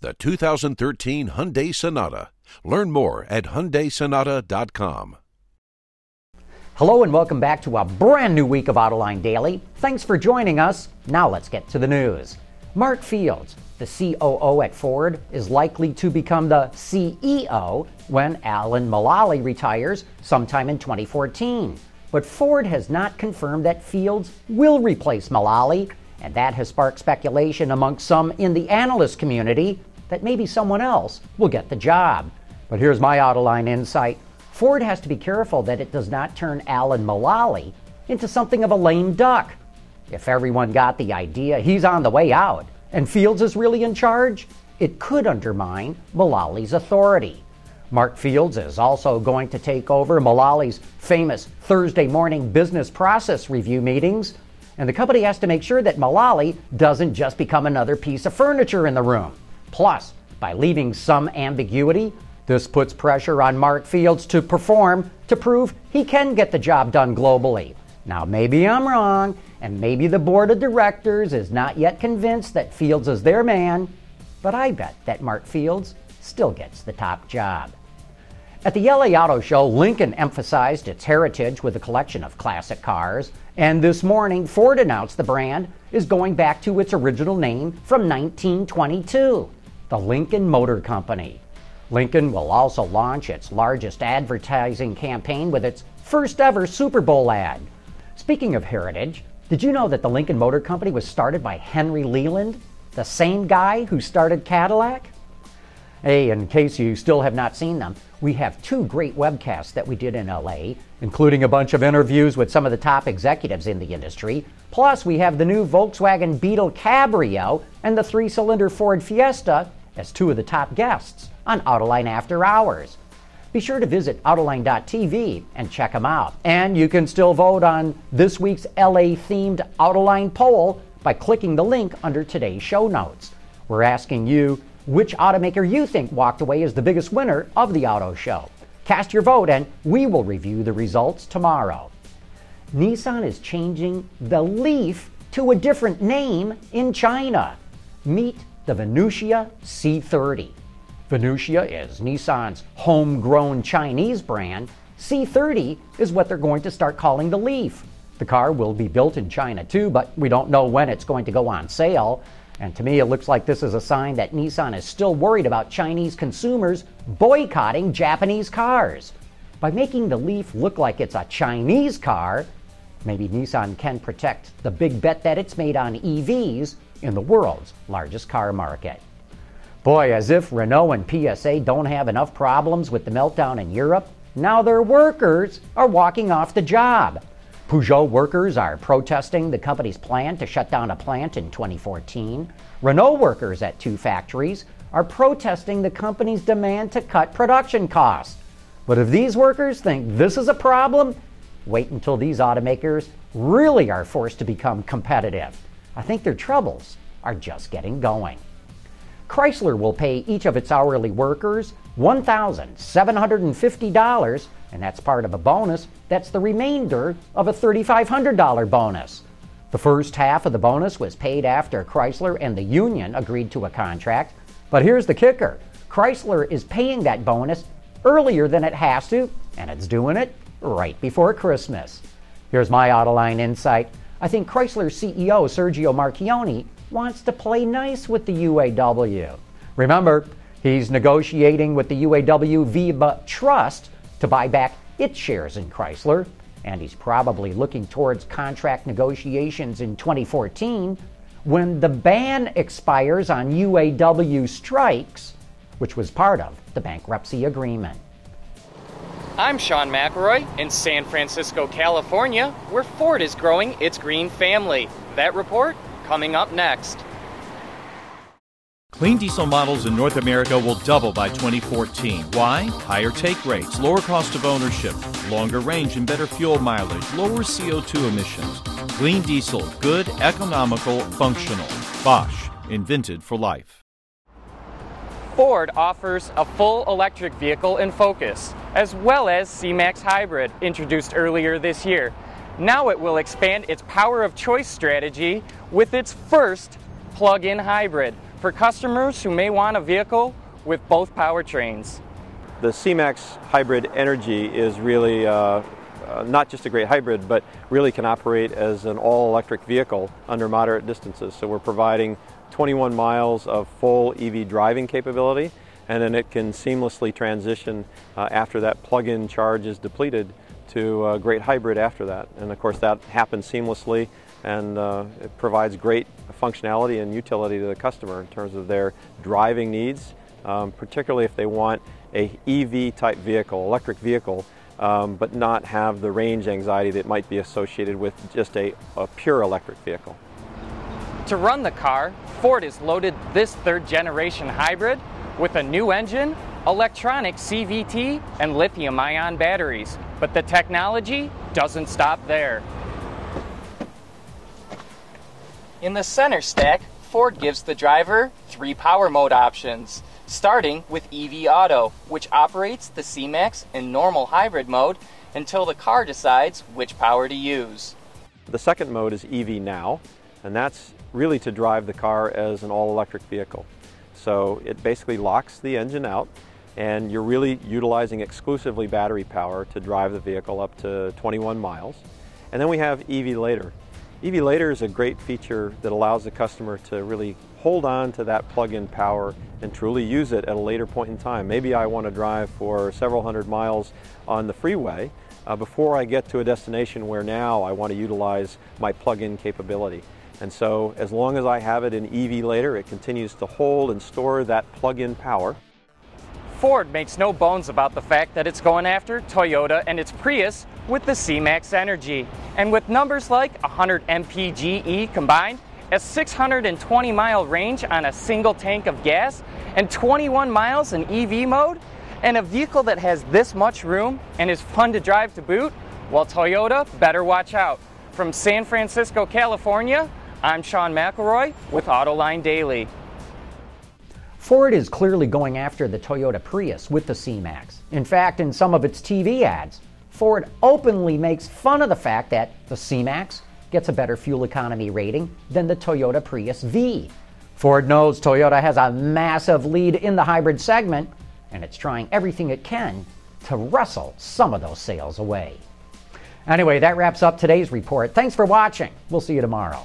the 2013 Hyundai Sonata. Learn more at HyundaiSonata.com. Hello and welcome back to a brand new week of Autoline Daily. Thanks for joining us. Now let's get to the news. Mark Fields, the COO at Ford, is likely to become the CEO when Alan Mulally retires sometime in 2014. But Ford has not confirmed that Fields will replace Mulally, and that has sparked speculation among some in the analyst community that maybe someone else will get the job. But here's my Autoline insight Ford has to be careful that it does not turn Alan Mulally into something of a lame duck. If everyone got the idea he's on the way out and Fields is really in charge, it could undermine Mulally's authority. Mark Fields is also going to take over Mulally's famous Thursday morning business process review meetings, and the company has to make sure that Mulally doesn't just become another piece of furniture in the room. Plus, by leaving some ambiguity, this puts pressure on Mark Fields to perform to prove he can get the job done globally. Now, maybe I'm wrong, and maybe the board of directors is not yet convinced that Fields is their man, but I bet that Mark Fields still gets the top job. At the LA Auto Show, Lincoln emphasized its heritage with a collection of classic cars, and this morning Ford announced the brand is going back to its original name from 1922, the Lincoln Motor Company. Lincoln will also launch its largest advertising campaign with its first ever Super Bowl ad. Speaking of heritage, did you know that the Lincoln Motor Company was started by Henry Leland, the same guy who started Cadillac? Hey, in case you still have not seen them, we have two great webcasts that we did in LA, including a bunch of interviews with some of the top executives in the industry. Plus, we have the new Volkswagen Beetle Cabrio and the three cylinder Ford Fiesta as two of the top guests on Autoline After Hours. Be sure to visit Autoline.tv and check them out. And you can still vote on this week's LA themed Autoline poll by clicking the link under today's show notes. We're asking you which automaker you think walked away as the biggest winner of the auto show. Cast your vote and we will review the results tomorrow. Nissan is changing the Leaf to a different name in China. Meet the Venucia C30. Venucia is Nissan's homegrown Chinese brand. C30 is what they're going to start calling the Leaf. The car will be built in China too, but we don't know when it's going to go on sale. And to me, it looks like this is a sign that Nissan is still worried about Chinese consumers boycotting Japanese cars. By making the Leaf look like it's a Chinese car, maybe Nissan can protect the big bet that it's made on EVs in the world's largest car market. Boy, as if Renault and PSA don't have enough problems with the meltdown in Europe, now their workers are walking off the job. Peugeot workers are protesting the company's plan to shut down a plant in 2014. Renault workers at two factories are protesting the company's demand to cut production costs. But if these workers think this is a problem, wait until these automakers really are forced to become competitive. I think their troubles are just getting going. Chrysler will pay each of its hourly workers $1,750, and that's part of a bonus. That's the remainder of a $3,500 bonus. The first half of the bonus was paid after Chrysler and the union agreed to a contract. But here's the kicker Chrysler is paying that bonus earlier than it has to, and it's doing it right before Christmas. Here's my Autoline insight. I think Chrysler CEO Sergio Marchionne wants to play nice with the UAW. Remember, he's negotiating with the UAW VEBA trust to buy back its shares in Chrysler, and he's probably looking towards contract negotiations in 2014 when the ban expires on UAW strikes, which was part of the bankruptcy agreement. I'm Sean McElroy in San Francisco, California, where Ford is growing its green family. That report coming up next. Clean diesel models in North America will double by 2014. Why? Higher take rates, lower cost of ownership, longer range and better fuel mileage, lower CO2 emissions. Clean diesel, good, economical, functional. Bosch, invented for life. Ford offers a full electric vehicle in Focus, as well as C-Max Hybrid, introduced earlier this year. Now it will expand its power of choice strategy with its first plug-in hybrid for customers who may want a vehicle with both powertrains. The C-Max Hybrid Energi is really uh, uh, not just a great hybrid, but really can operate as an all-electric vehicle under moderate distances. So we're providing 21 miles of full EV driving capability, and then it can seamlessly transition uh, after that plug-in charge is depleted to a great hybrid after that. And of course that happens seamlessly and uh, it provides great functionality and utility to the customer in terms of their driving needs, um, particularly if they want a EV type vehicle, electric vehicle, um, but not have the range anxiety that might be associated with just a, a pure electric vehicle. To run the car, Ford has loaded this third generation hybrid with a new engine, electronic CVT, and lithium ion batteries. But the technology doesn't stop there. In the center stack, Ford gives the driver three power mode options, starting with EV Auto, which operates the C-Max in normal hybrid mode until the car decides which power to use. The second mode is EV Now, and that's really to drive the car as an all-electric vehicle. So it basically locks the engine out and you're really utilizing exclusively battery power to drive the vehicle up to 21 miles. And then we have EV Later. EV Later is a great feature that allows the customer to really hold on to that plug-in power and truly use it at a later point in time. Maybe I want to drive for several hundred miles on the freeway uh, before I get to a destination where now I want to utilize my plug-in capability. And so as long as I have it in EV Later, it continues to hold and store that plug-in power. Ford makes no bones about the fact that it's going after Toyota and its Prius with the C-Max Energi. And with numbers like 100 mpge combined, a 620 mile range on a single tank of gas, and 21 miles in EV mode, and a vehicle that has this much room and is fun to drive to boot, well, Toyota better watch out. From San Francisco, California, I'm Sean McElroy with Autoline Daily. Ford is clearly going after the Toyota Prius with the C-Max. In fact, in some of its TV ads, Ford openly makes fun of the fact that the C-Max gets a better fuel economy rating than the Toyota Prius V. Ford knows Toyota has a massive lead in the hybrid segment, and it's trying everything it can to wrestle some of those sales away. Anyway, that wraps up today's report. Thanks for watching. We'll see you tomorrow.